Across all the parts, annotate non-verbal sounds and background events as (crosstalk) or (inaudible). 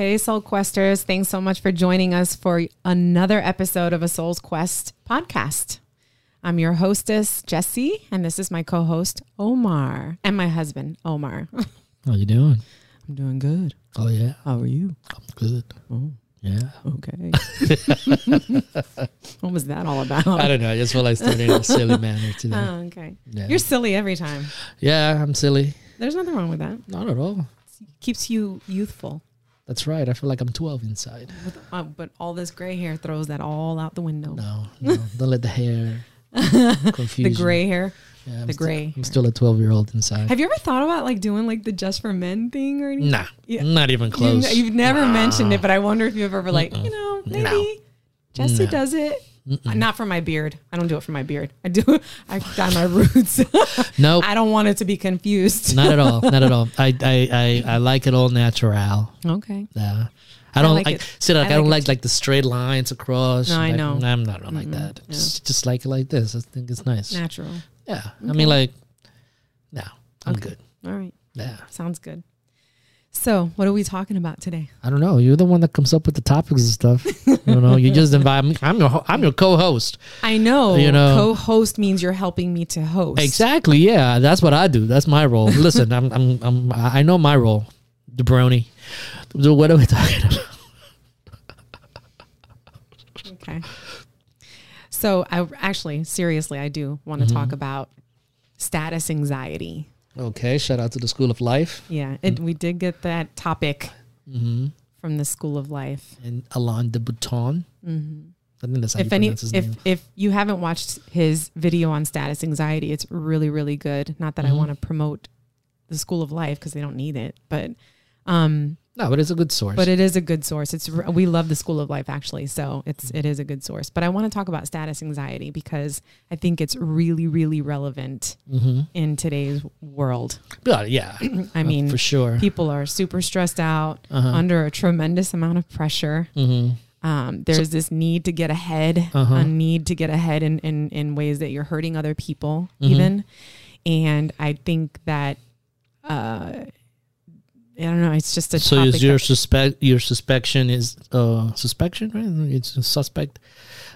Hey, Soul Questers. Thanks so much for joining us for another episode of a Soul's Quest podcast. I'm your hostess, Jessie, and this is my co host, Omar, and my husband, Omar. (laughs) How you doing? I'm doing good. Oh yeah, How are you? I'm good. Oh, Yeah. okay. (laughs) (laughs) what was that all about? I don't know. I just feel like starting in a silly manner today. Oh, okay. Yeah. You're silly every time. yeah, I'm silly. There's nothing wrong with that. Not at all. keeps you youthful. That's right. I feel like I'm 12 inside. With, uh, but all this gray hair throws that all out the window. No, no. don't let the hair (laughs) confuse the gray hair. Yeah, I'm the still- gray I'm still a 12 year old inside. Have you ever thought about like doing like the just for men thing or anything? Nah, Yeah. not even close. you've never Nah. mentioned it, but I wonder if you've ever like, Mm-mm. you know, No. maybe Jessie No. does it. Mm-mm. Not for my beard. I don't do it for my beard. I do. I dye my (laughs) roots. (laughs) Nope, I don't want it to be confused. not at all. Not at all. I, I, I, I like it all natural. Okay. Yeah. I don't like like, it. see like I I, don't like like the straight lines across. No, I like, know. I'm not like Mm-mm. that. Just, just like it like this. I think it's nice. Natural. Yeah. I mean, like, no, I'm Okay. good. All right. Yeah. Sounds good. So, what are we talking about today? I don't know. You're the one that comes up with the topics and stuff. (laughs) you know, you just invite me. I'm your, ho- I'm your co-host. I know, You know- co-host means you're helping me to host. Exactly. Yeah. That's what I do. That's my role. Listen, I'm, I'm, I'm, I know my role. The brony. So what are we talking about? Okay. So, I actually, seriously, I do want to Mm-hmm. talk about status anxiety. Okay. Shout out to the School of Life Yeah, it, we did get that topic mm-hmm. from the School of Life. and Alain de Botton. hmm I think that's If you any, if name. if you haven't watched his video on status anxiety, it's really really good. Not that I Mhm. want to promote the School of Life because they don't need it, but um, No, but it's a good source. but it is a good source. It's we love the School of Life actually, so it's it is a good source. But I want to talk about status anxiety because I think it's really really relevant mm-hmm. in today's world. yeah, yeah. (clears throat) I mean, for sure. people are super stressed out, Uh-huh. under a tremendous amount of pressure. mm-hmm. Um, there's this need to get ahead, Uh-huh. a need to get ahead in, in, in ways that you're hurting other people, Mhm. even. And I think that, uh, I don't know, it's just a So is your suspect your suspicion is uh suspicion right? It's a suspect.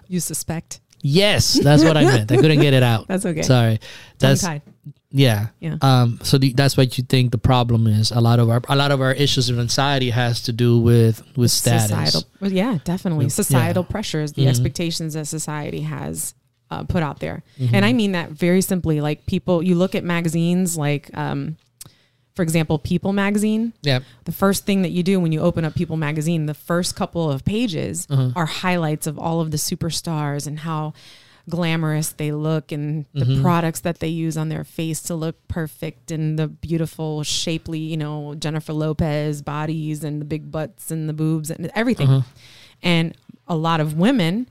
you suspect. Yes, that's what I (laughs) meant. I couldn't get it out. That's okay. Sorry. That's Tongue-tied. yeah. Yeah. Um. So the, that's what you think the problem is. A lot of our a lot of our issues of anxiety has to do with with status. Societal, well, yeah, definitely. Yeah. Societal pressures, the Mhm. expectations that society has uh, put out there. Mhm. And I mean that very simply. Like people, you look at magazines like, um, for example, People magazine. Yeah. The first thing that you do when you open up People magazine, the first couple of pages Uh-huh. are highlights of all of the superstars and how glamorous they look and the Mhm. products that they use on their face to look perfect and the beautiful shapely you know jennifer lopez bodies and the big butts and the boobs and everything Uh-huh. and a lot of women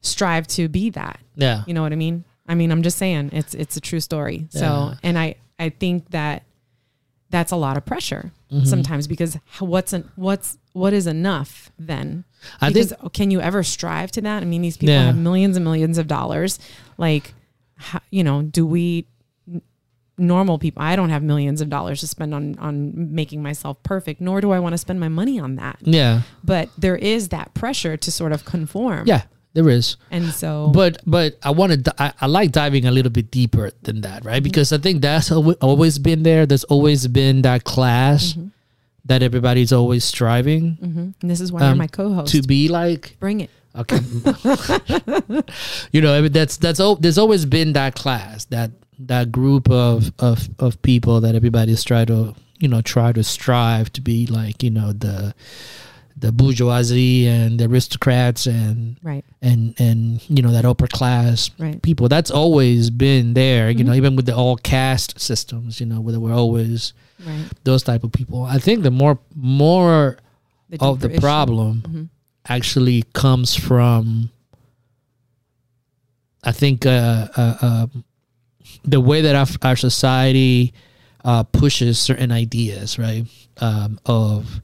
strive to be that Yeah. you know what i mean i mean i'm just saying it's it's a true story so and i i think that that's a lot of pressure Mhm. sometimes because what's an, what's what is enough then I because think can you ever strive to that i mean these people Yeah. have millions and millions of dollars like how, you know do we normal people i don't have millions of dollars to spend on on making myself perfect nor do i want to spend my money on that yeah. but there is that pressure to sort of conform Yeah. There is. and so But but I want to I, I like diving a little bit deeper than that, Mm-hmm. right? Because I think that's alwa- always been there. There's always been that class Mhm. that everybody's always striving Mhm. and this is why you're Um, my co-host to be like. bring it Okay, (laughs) you know I mean, that's that's al- there's always been that class that that group of of of people that everybody's try to you know try to strive to be like you know the the bourgeoisie and the aristocrats and right and and you know that upper class right people that's always been there you know Mhm. even with the all caste systems you know where there were always right those type of people i think the more more of the issue. problem Mhm. actually comes from i think uh, uh, uh the way that our, our society uh, pushes certain ideas, right? Um, of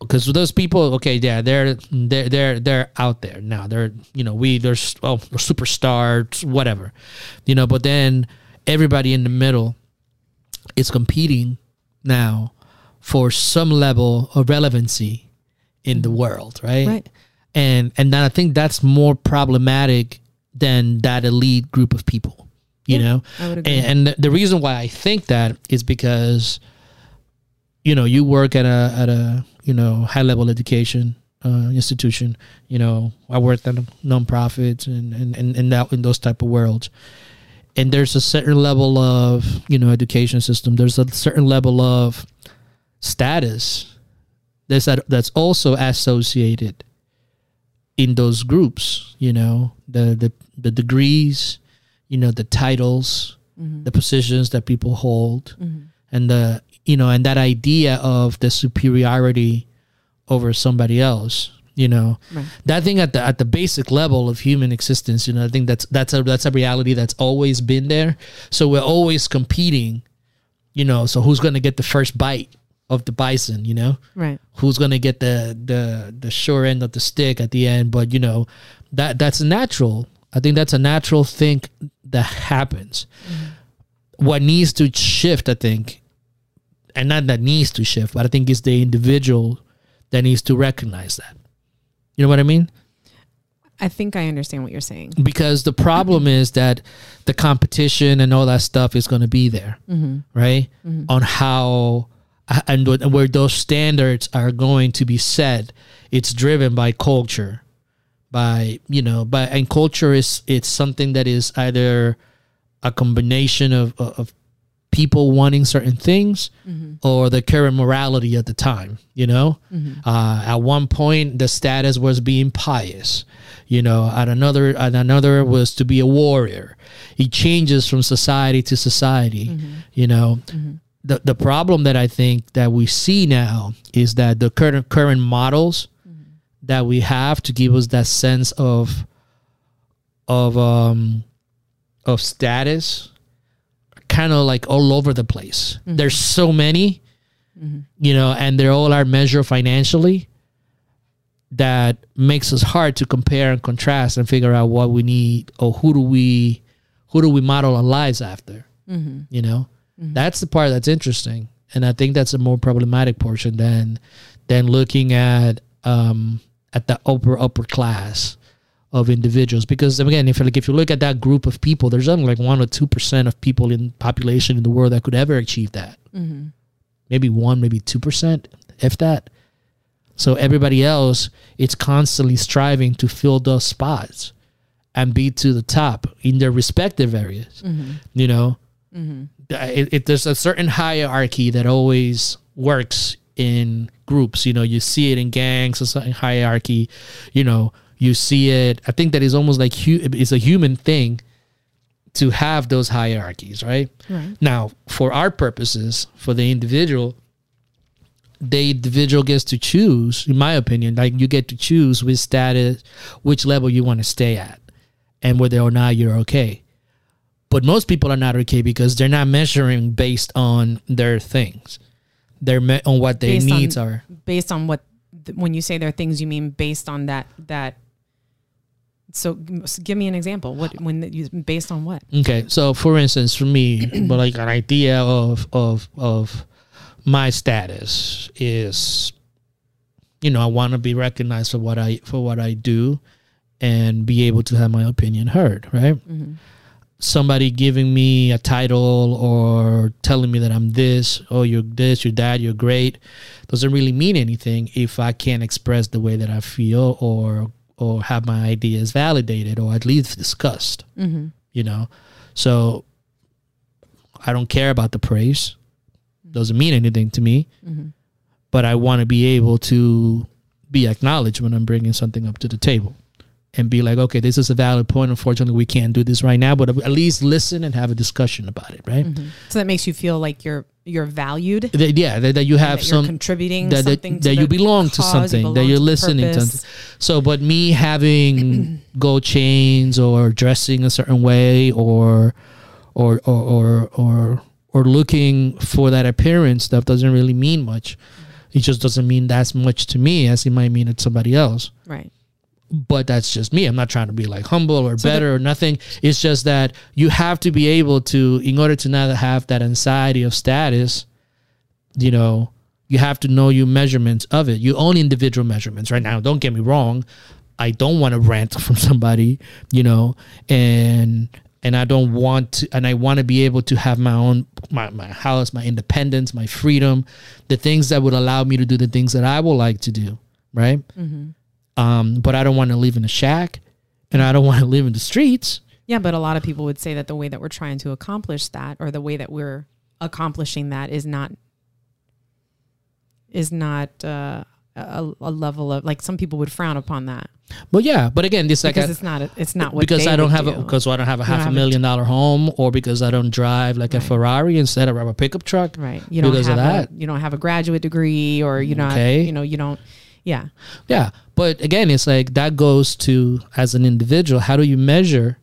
because those people, okay, yeah, they're they're they're they're out there now. They're you know we they're oh superstars, whatever, you know. But then everybody in the middle is competing now for some level of relevancy in the mm-hmm. world, right? Right. And and then I think that's more problematic than that elite group of people, you Yeah, know. I would agree. And, and the, the reason why I think that is because, you know, you work at a at a you know high level education uh, institution. You know, I worked at nonprofits and and and, and that in those type of worlds. And there's a certain level of you know education system. There's a certain level of status that's that, that's also associated in those groups. You know, the the the degrees, you know, the titles, the positions that people hold, and the you know, and that idea of the superiority over somebody else. You know, Right. that thing at the at the basic level of human existence. You know, I think that's that's a that's a reality that's always been there. So we're always competing. You know, so who's going to get the first bite of the bison? You know, Right. who's gonna get the the the sure end of the stick at the end but you know that that's natural i think that's a natural thing that happens mm-hmm. what needs to shift i think and not that needs to shift but i think it's the individual that needs to recognize that. You know what i mean? I think I understand what you're saying. because the problem (clears throat) is that the competition and all that stuff is going to be there mm-hmm. right? Mm-hmm. On how and where those standards are going to be set it's driven by culture by you know by and culture is it's something that is either a combination of of people wanting certain things mm-hmm. or the current morality at the time you know? Mm-hmm. Uh, at one point the status was being pious you know at another at another was to be a warrior. It changes from society to society mm-hmm. you know? The, the problem that i think that we see now is that the current current models that we have to give us that sense of of um of status kind of like all over the place. Mm-hmm. There's so many, mm-hmm. you know, and they all are measured financially that makes us hard to compare and contrast and figure out what we need or who do we who do we model our lives after. Mm-hmm. You know, that's the part that's interesting, and I think that's a more problematic portion than than looking at um, at the upper upper class of individuals. Because again if like if you look at that group of people there's only like one or two percent of people in population in the world that could ever achieve that. Mm-hmm. Maybe one maybe two percent if that. So everybody else it's constantly striving to fill those spots and be to the top in their respective areas mm-hmm. you know? Mm-hmm. It, it, there's a certain hierarchy that always works in groups. You know you see it in gangs a certain hierarchy you know you see it i think that is almost like hu- it's a human thing to have those hierarchies right Right. now for our purposes for the individual the individual gets to choose in my opinion like you get to choose which status which level you want to stay at and whether or not you're okay but most people are not okay because they're not measuring based on their things they're me- on what their Based on- needs are Based on what, th- when you say there are things, you mean based on that, that. So give me an example. What, when you, based on what? Okay, so for instance, for me, (clears throat) but like an idea of of of my status is, you know, I want to be recognized for what I for what I do, and be able to have my opinion heard. Right? Mm-hmm. Somebody giving me a title or telling me that I'm this, oh, you're this, you're that, you're great, doesn't really mean anything if I can't express the way that I feel or or have my ideas validated or at least discussed mm-hmm. you know? So i don't care about the praise. Doesn't mean anything to me mm-hmm. but i want to be able to be acknowledged when i'm bringing something up to the table and be like okay this is a valid point unfortunately we can't do this right now but at least listen and have a discussion about it right mm-hmm. So that makes you feel like you're you're valued. That- yeah that, that you have that you're some contributing that, that, to that you belong to something that you're to listening purpose. to so but me having (clears throat) gold chains or dressing a certain way or or or or or, or looking for that appearance stuff doesn't really mean much. It just doesn't mean as much to me as it might mean to somebody else Right. But that's just me. I'm not trying to be like humble or So better or nothing. It's just that you have to be able to, in order to not have that anxiety of status, you know, you have to know your measurements of it. Your own individual measurements. Right now, don't get me wrong. I don't want to rant (laughs) from somebody, you know, and and I don't want to, and I want to be able to have my own my, my house, my independence, my freedom, the things that would allow me to do the things that I would like to do, right? Mm-hmm. Um, but I don't want to live in a shack and I don't want to live in the streets. Yeah, but a lot of people would say that the way that we're trying to accomplish that, or the way that we're accomplishing that, is not is not uh, a, a level of like some people would frown upon that But yeah, but again, this like because I, it's not a, it's not what because I don't have a do. because I don't have a You half a a million dollar home or because I don't drive like a Ferrari instead of a pickup truck. right. You don't because have of a, that. you don't have a graduate degree, or you know Okay. you know you don't. Yeah, Yeah. But again, it's like that goes to as an individual, how do you measure?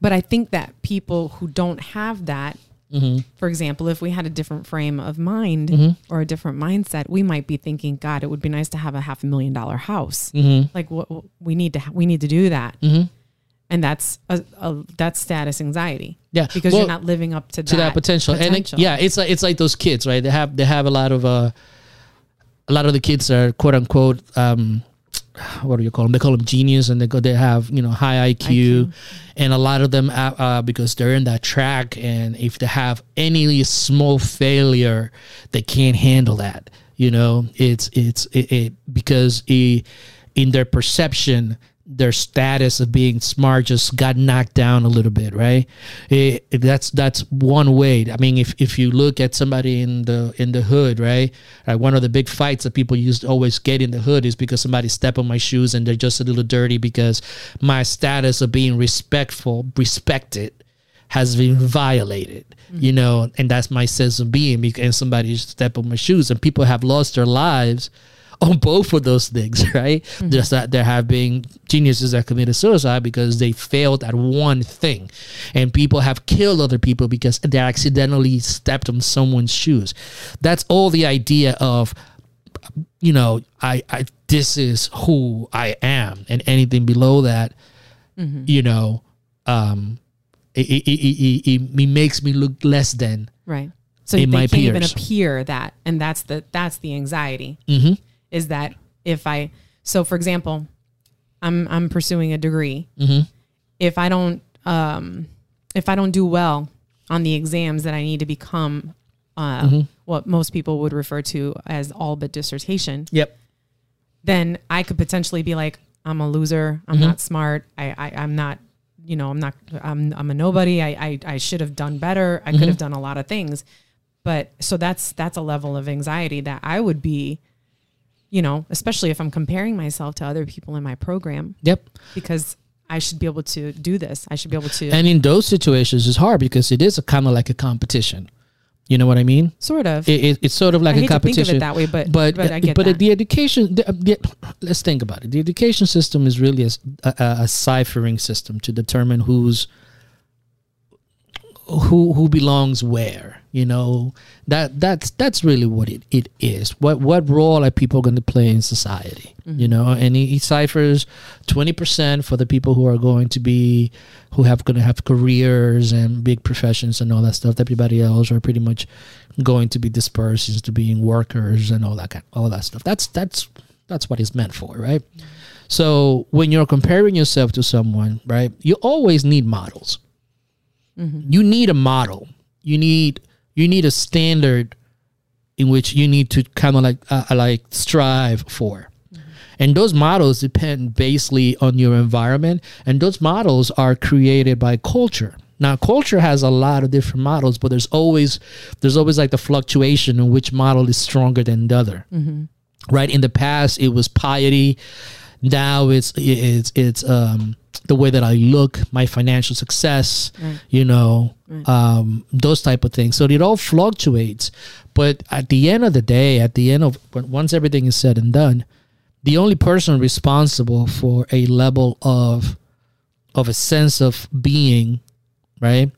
but I think that people who don't have that, Mm-hmm. for example, if we had a different frame of mind Mm-hmm. or a different mindset, we might be thinking, God, it would be nice to have a half a million dollar house. Mm-hmm. Like what we need to ha- we need to do that, Mm-hmm. and that's a, a that's status anxiety Yeah. because Well, you're not living up to, to that, potential. And it, yeah, it's like it's like those kids, right? They have they have a lot of uh a lot of the kids are quote unquote um what do you call them? They call them genius, and they go they have you know high IQ, IQ. and a lot of them uh, uh, because they're in that track, and if they have any small failure, they can't handle that. You know, it's it's it, it because it, in their perception their status of being smart just got knocked down a little bit, right? It, it- that's that's one way. I mean, if, if you look at somebody in the in the hood, right? Right, one of the big fights that people used to always get in the hood is because somebody stepped on my shoes and they're just a little dirty because my status of being respectful, respected, has been violated. Mm-hmm. You know, and that's my sense of being because somebody stepped on my shoes and people have lost their lives on both of those things, (laughs) right? Just that there have been geniuses that committed suicide because they failed at one thing, and people have killed other people because they accidentally stepped on someone's shoes. That's all the idea of, you know, I, I this is who I am, and anything below that, you know, um, it, it, it, it, it, makes me look less than. right. So In they can't even appear that, and that's the that's the anxiety. Mm-hmm. Is that if I so for example, I'm I'm pursuing a degree. Mm-hmm. If I don't um if I don't do well on the exams that I need to become uh, Mm-hmm. what most people would refer to as all but dissertation, Yep. then I could potentially be like, I'm a loser. I'm not smart. I, I I'm not, you know, I'm not. I'm I'm a nobody. I I, I should have done better. I could have done a lot of things, but so that's that's a level of anxiety that I would be, you know, especially if I'm comparing myself to other people in my program Yep. because I should be able to do this. I should be able to And in those situations, it's hard because it is a kind of like a competition. You know what I mean? sort of. It, it, it's sort of like I a hate to think of competition. it that way, but but but, but the education the, uh, the, (clears throat) let's think about it the education system is really a, a, a ciphering system to determine who's who who belongs where you know? That that's that's really what it, it is. What what role are people going to play in society mm-hmm. you know? And he, he ciphers 20% for the people who are going to be who have going to have careers and big professions and all that stuff. Everybody else are pretty much going to be dispersed into being workers and all that kind, all that stuff. That's that's that's what it's meant for right? Mm-hmm. So when you're comparing yourself to someone right you always need models you need a model. You need you need a standard in which you need to kind of like uh, like strive for. And those models depend basically on your environment and those models are created by culture. Now culture has a lot of different models but there's always there's always like the fluctuation in which model is stronger than the other. Right? In the past it was piety. Now it's it's it's um the way that i look my financial success you know um those type of things. So it all fluctuates. But at the end of the day at the end of once everything is said and done the only person responsible for a level of of a sense of being right?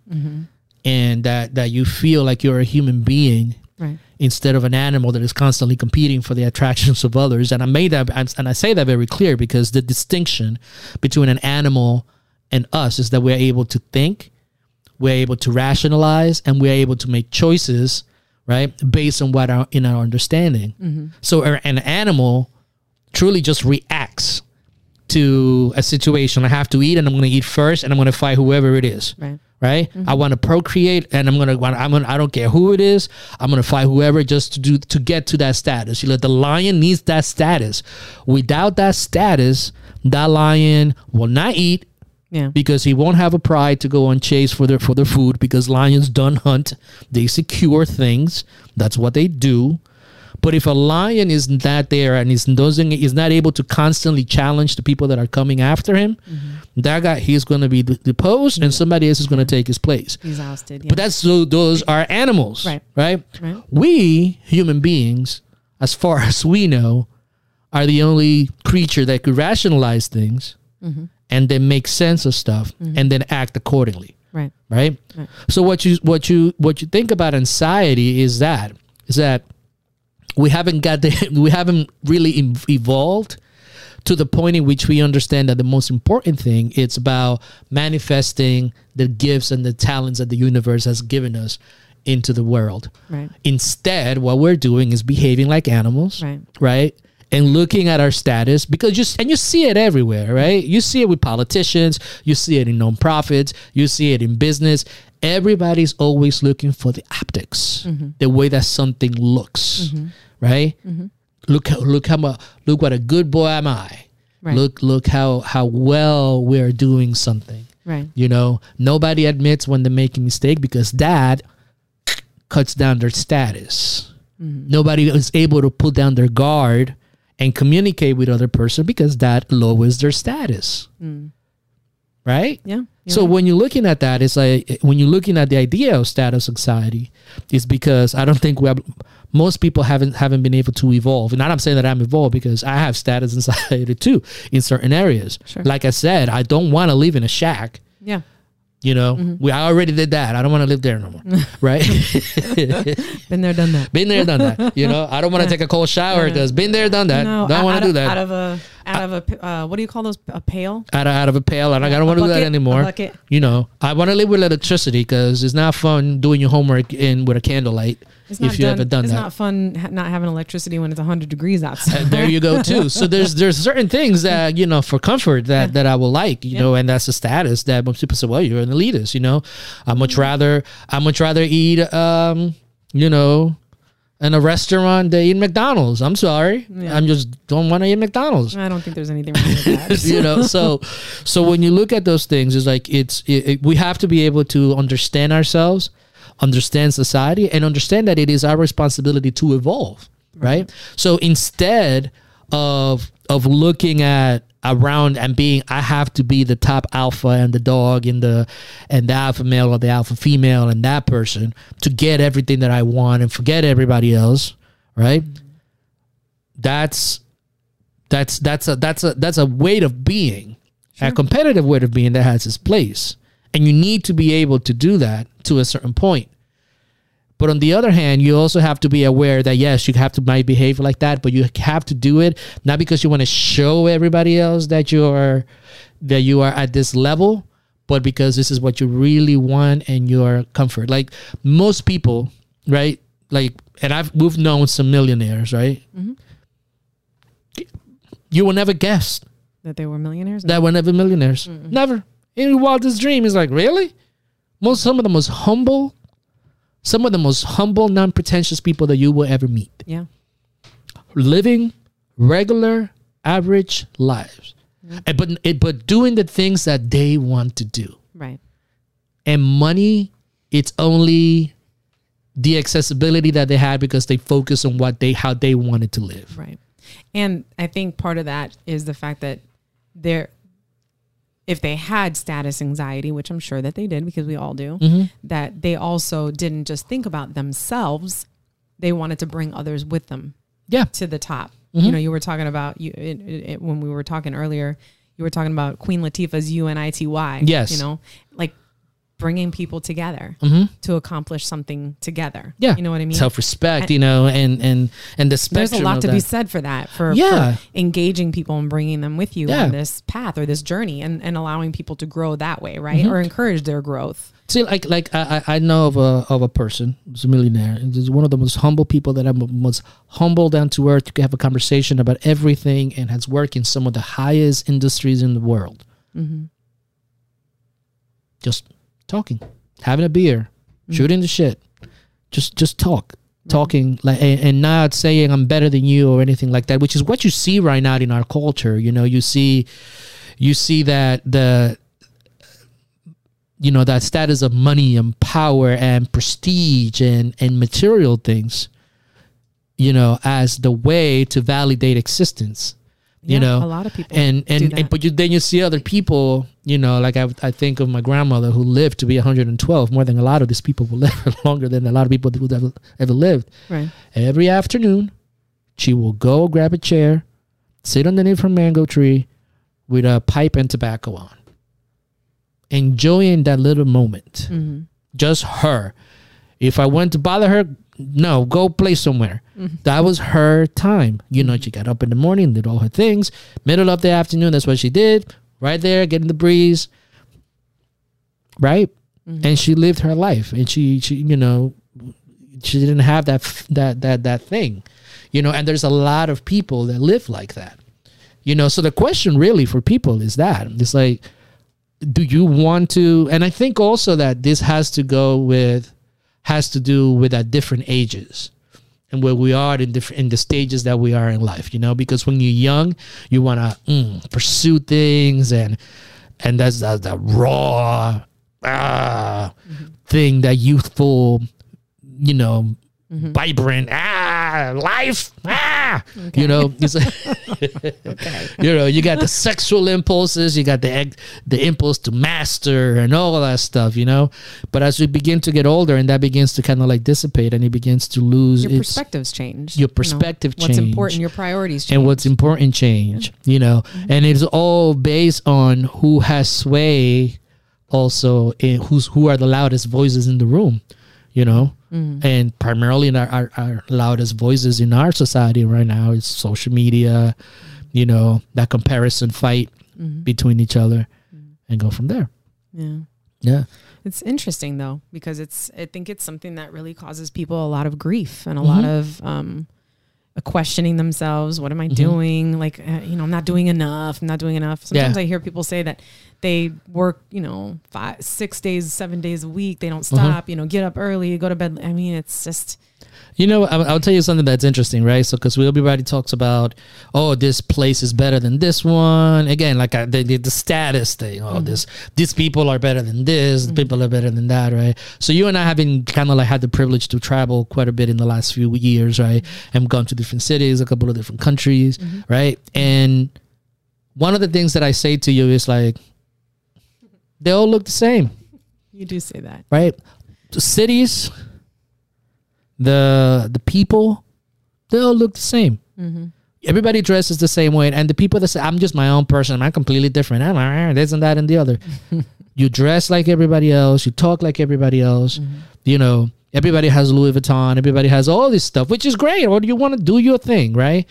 And that that you feel like you're a human being Right. Instead of an animal that is constantly competing for the attractions of others. And I made that, and I say that very clear because the distinction between an animal and us is that we're able to think, we're able to rationalize, and we're able to make choices, right, based on what our in our understanding. Mm-hmm. So an animal truly just reacts to a situation. I have to eat, and I'm going to eat first, and I'm going to fight whoever it is Right. Right? I want to procreate, and I'm gonna, I'm gonna, I don't care who it is. I'm gonna fight whoever just to do to get to that status. You know, the lion needs that status. Without that status, that lion will not eat Yeah. because he won't have a pride to go and chase for their for their food. Because lions don't hunt; they secure things. That's what they do. But if a lion is not there and is doesn't is not able to constantly challenge the people that are coming after him, mm-hmm. That guy he's going to be de- deposed, and somebody else is going to take his place. He's ousted. Yeah. But that's so those are animals, Right. Right. Right. We human beings, as far (laughs) as we know, are the only creature that could rationalize things Mm-hmm. and then make sense of stuff and then act accordingly right. right? Right. So what you what you what you think about anxiety is that is that we haven't got the (laughs) we haven't really ev- evolved to the point in which we understand that the most important thing it's about manifesting the gifts and the talents that the universe has given us into the world. Right. Instead, what we're doing is behaving like animals, Right. right? And looking at our status because you and you see it everywhere, right? You see it with politicians, you see it in nonprofits, you see it in business. Everybody's always looking for the optics, mm-hmm. the way that something looks, mm-hmm. right? Mm-hmm. Look how look how mu- look what a good boy am I. Right. Look look how how well we're doing something. Right. You know, nobody admits when they make a mistake because that cuts down their status. Mm-hmm. Nobody is able to put down their guard and communicate with other person because that lowers their status. Mm. Right? Yeah. So when you're looking at that, it's like when you're looking at the idea of status anxiety, it's because I don't think we have most people haven't haven't been able to evolve. And I'm saying that I'm evolved because I have status (laughs) anxiety too in certain areas. Sure. Like I said, I don't want to live in a shack. yeah. You know, Mm-hmm. we I already did that. I don't want to live there no more. (laughs) right? (laughs) Been there, done that. been there, done that. You know, I don't want to take a cold shower Yeah. because been there, done that. No, don't want to do that Out of a, out of a uh, what do you call those? A pail? out of, out of a pail, and I don't want to do that anymore. You know, I want to live with electricity because it's not fun doing your homework in with a candlelight. It's if you done, haven't done that. it's that. not fun ha- not having electricity when it's 100 degrees outside. There you go too. So (laughs) there's there's certain things that you know for comfort that that I will like, you Yeah. know, and that's a status that most people say, well, you're an elitist, you know. I much Mm-hmm. rather I much rather eat, um, you know, in a restaurant than eat McDonald's. I'm sorry, Yeah. I'm just don't want to eat McDonald's. I don't think there's anything wrong with that. (laughs) you know so so when you look at those things it's like it's it, it- we have to be able to understand ourselves understand society and understand that it is our responsibility to evolve right so instead of of looking at around and being i have to be the top alpha and the dog and the and the alpha male or the alpha female and that person to get everything that i want and forget everybody else right? That's that's that's a that's a that's a weight of being a competitive weight of being that has its place. And you need to be able to do that to a certain point but on the other hand you also have to be aware that yes you have to might behave like that but you have to do it not because you want to show everybody else that you're that you are at this level but because this is what you really want and your comfort like most people right like and i've we've known some millionaires right Mm-hmm. you will never guess that they were millionaires? that were never millionaires. Never. In wildest dream is like, really? Most some of the most humble, some of the most humble, non-pretentious people that you will ever meet. Yeah. Living regular, average lives. Mm-hmm. And, but it but doing the things that they want to do. Right. And money, it's only the accessibility that they had because they focus on what they how they wanted to live. Right. And I think part of that is the fact that they're, if they had status anxiety, which I'm sure that they did because we all do, mm-hmm. that they also didn't just think about themselves. They wanted to bring others with them Yeah. to the top. Mm-hmm. You know, you were talking about you it, it, it- when we were talking earlier. You were talking about Queen Latifah's UNITY. Yes. You know, like bringing people together to accomplish something together. Mm-hmm. Yeah, you know what I mean. Self respect, you know, and and and the spectrum. There's a lot to that. be said for that, for, Yeah. for engaging people and bringing them with you Yeah. on this path or this journey and, and allowing people to grow that way, right? Mm-hmm. Or encourage their growth. See, like like I I know of a of a person who's a millionaire. He's one of the most humble people that I'm most humble down to earth. You can have a conversation about everything, and has worked in some of the highest industries in the world. Just talking, having a beer, mm. shooting the shit, just just talk, talking like and, and not saying I'm better than you or anything like that. Which is what you see right now in our culture. You know, you see, you see that the you know that status of money and power and prestige and and material things you know as the way to validate existence you Yeah, know? a lot of people and and, and but you then you see other people you know like I, I think of my grandmother who lived to be 112 more than a lot of these people will (laughs) live longer than a lot of people who ever, ever lived. Right. every afternoon she will go grab a chair sit underneath her mango tree with a pipe and tobacco on. Enjoying that little moment. Mm-hmm. just her. If i went to bother her no go play somewhere. Mm-hmm. That was her time. You know she got up in the morning did all her things middle of the afternoon that's what she did. Right there getting the breeze. Right? Mm-hmm. And she lived her life. And she she you know she didn't have that that that that thing. You know and there's a lot of people that live like that. You know so the question really for people is that. It's like do you want to and i think also that this has to go with has to do with at different ages and where we are in different in the stages that we are in life you know because when you're young you want to mm, pursue things and and that's that's the raw ah thing that youthful you know vibrant. Ah life. Ah. You know (laughs) it's (laughs) you know you got the sexual impulses you got the the impulse to master and all that stuff you know? But as we begin to get older and that begins to kind of like dissipate and it begins to lose Your its perspectives change. your you know, perspective What's change. What's important, your priorities change. and what's important change you know? And it's all based on who has sway also in who's who are the loudest voices in the room you know and primarily in our, our, our loudest voices in our society right now is social media you know that comparison fight between each other and go from there. Yeah. yeah. It's interesting though because it's I think it's something that really causes people a lot of grief and a lot Mm-hmm. of um questioning themselves. What am i doing? Like uh, you know i'm not doing enough i'm not doing enough. Sometimes Yeah. i hear people say that they work you know five six days seven days a week. They don't Mm-hmm. stop you know get up early go to bed. I mean it's just You know, I'll, I'll tell you something that's interesting, right? So, because everybody talks about, oh, this place is better than this one. Again, like I, the, the, the status thing. Oh, this mm-hmm. these people are better than this. Mm-hmm. People are better than that, right? So, you and I have been kind of like had the privilege to travel quite a bit in the last few years, right? Mm-hmm. And gone to different cities, a couple of different countries, right? And one of the things that I say to you is like, they all look the same you do say that right? The cities, the the people, they all look the same. Mm-hmm. Everybody dresses the same way, and the people that say I'm just my own person, I'm completely different. I'm this and that and the other. (laughs) you dress like everybody else. You talk like everybody else. Mm-hmm. You know, everybody has Louis Vuitton. Everybody has all this stuff, which is great. Or you want to do your thing, right?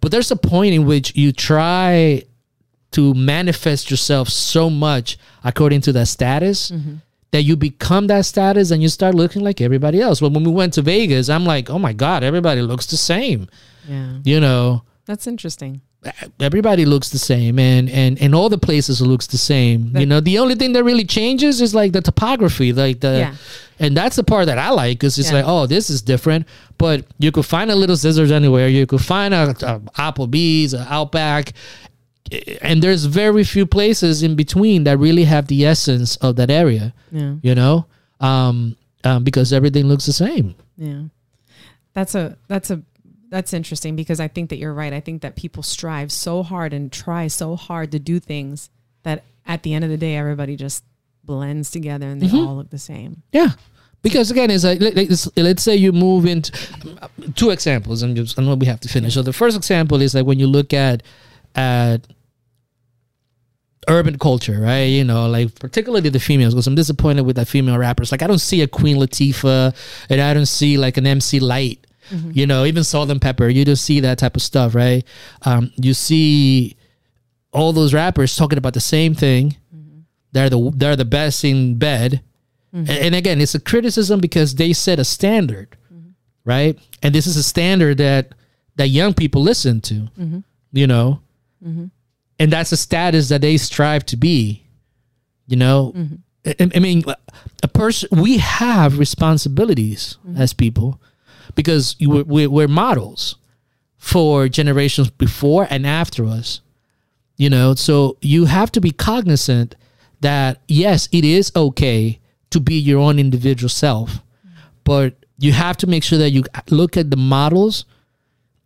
But there's a point in which you try to manifest yourself so much according to that status mm-hmm. That you become that status and you start looking like everybody else. Well, when we went to Vegas, I'm like, oh my God, everybody looks the same. yeah You know, that's interesting everybody looks the same and and and all the places looks the same you know the only thing that really changes is like the topography like the Yeah. and that's the part that i like because it's Yeah. like oh this is different but you could find a Little Caesars anywhere you could find a, a applebee's a outback and there's very few places in between that really have the essence of that area yeah you know um, um because everything looks the same Yeah. That's a that's a that's interesting because I think that you're right. I think that people strive so hard and try so hard to do things that at the end of the day everybody just blends together and they all look the same. Yeah. Because again, it's like let- let's, let's say you move into two examples, and just, I know we have to finish. So the first example is like when you look at at urban culture, right? You know, like particularly the females, because I'm disappointed with the female rappers. Like I don't see a Queen Latifah, and I don't see like an MC Lyte. Mm-hmm. You know, even Salt-N-Pepa. You don't see that type of stuff, right? Um, you see all those rappers talking about the same thing. Mm-hmm. They're the they're the best in bed. Mm-hmm. And, and, again, it's a criticism because they set a standard, mm-hmm. right? And this is a standard that that young people listen to. Mm-hmm. You know, mm-hmm and that's a status that they strive to be you know mm-hmm. I, I, mean a person we have responsibilities mm-hmm. as people because we're, we're models for generations before and after us you know so you have to be cognizant that yes it is okay to be your own individual self but you have to make sure that you look at the models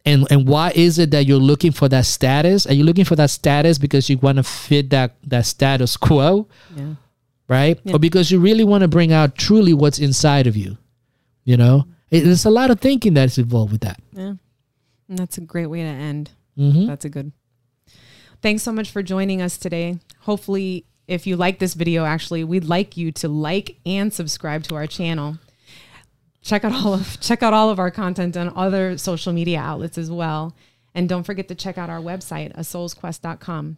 and and why is it that you're looking for that status? Are you looking for that status because you want to fit that that status quo? Yeah. right? Yeah. or because you really want to bring out truly what's inside of you you know? It, there's a lot of thinking that's involved with that. Yeah. And that's a great way to end. Mm-hmm. that's a good. Thanks so much for joining us today. Hopefully if you like this video actually we'd like you to like and subscribe to our channel check out all of check out all of our content on other social media outlets as well. And don't forget to check out our website, asoulsquest.com.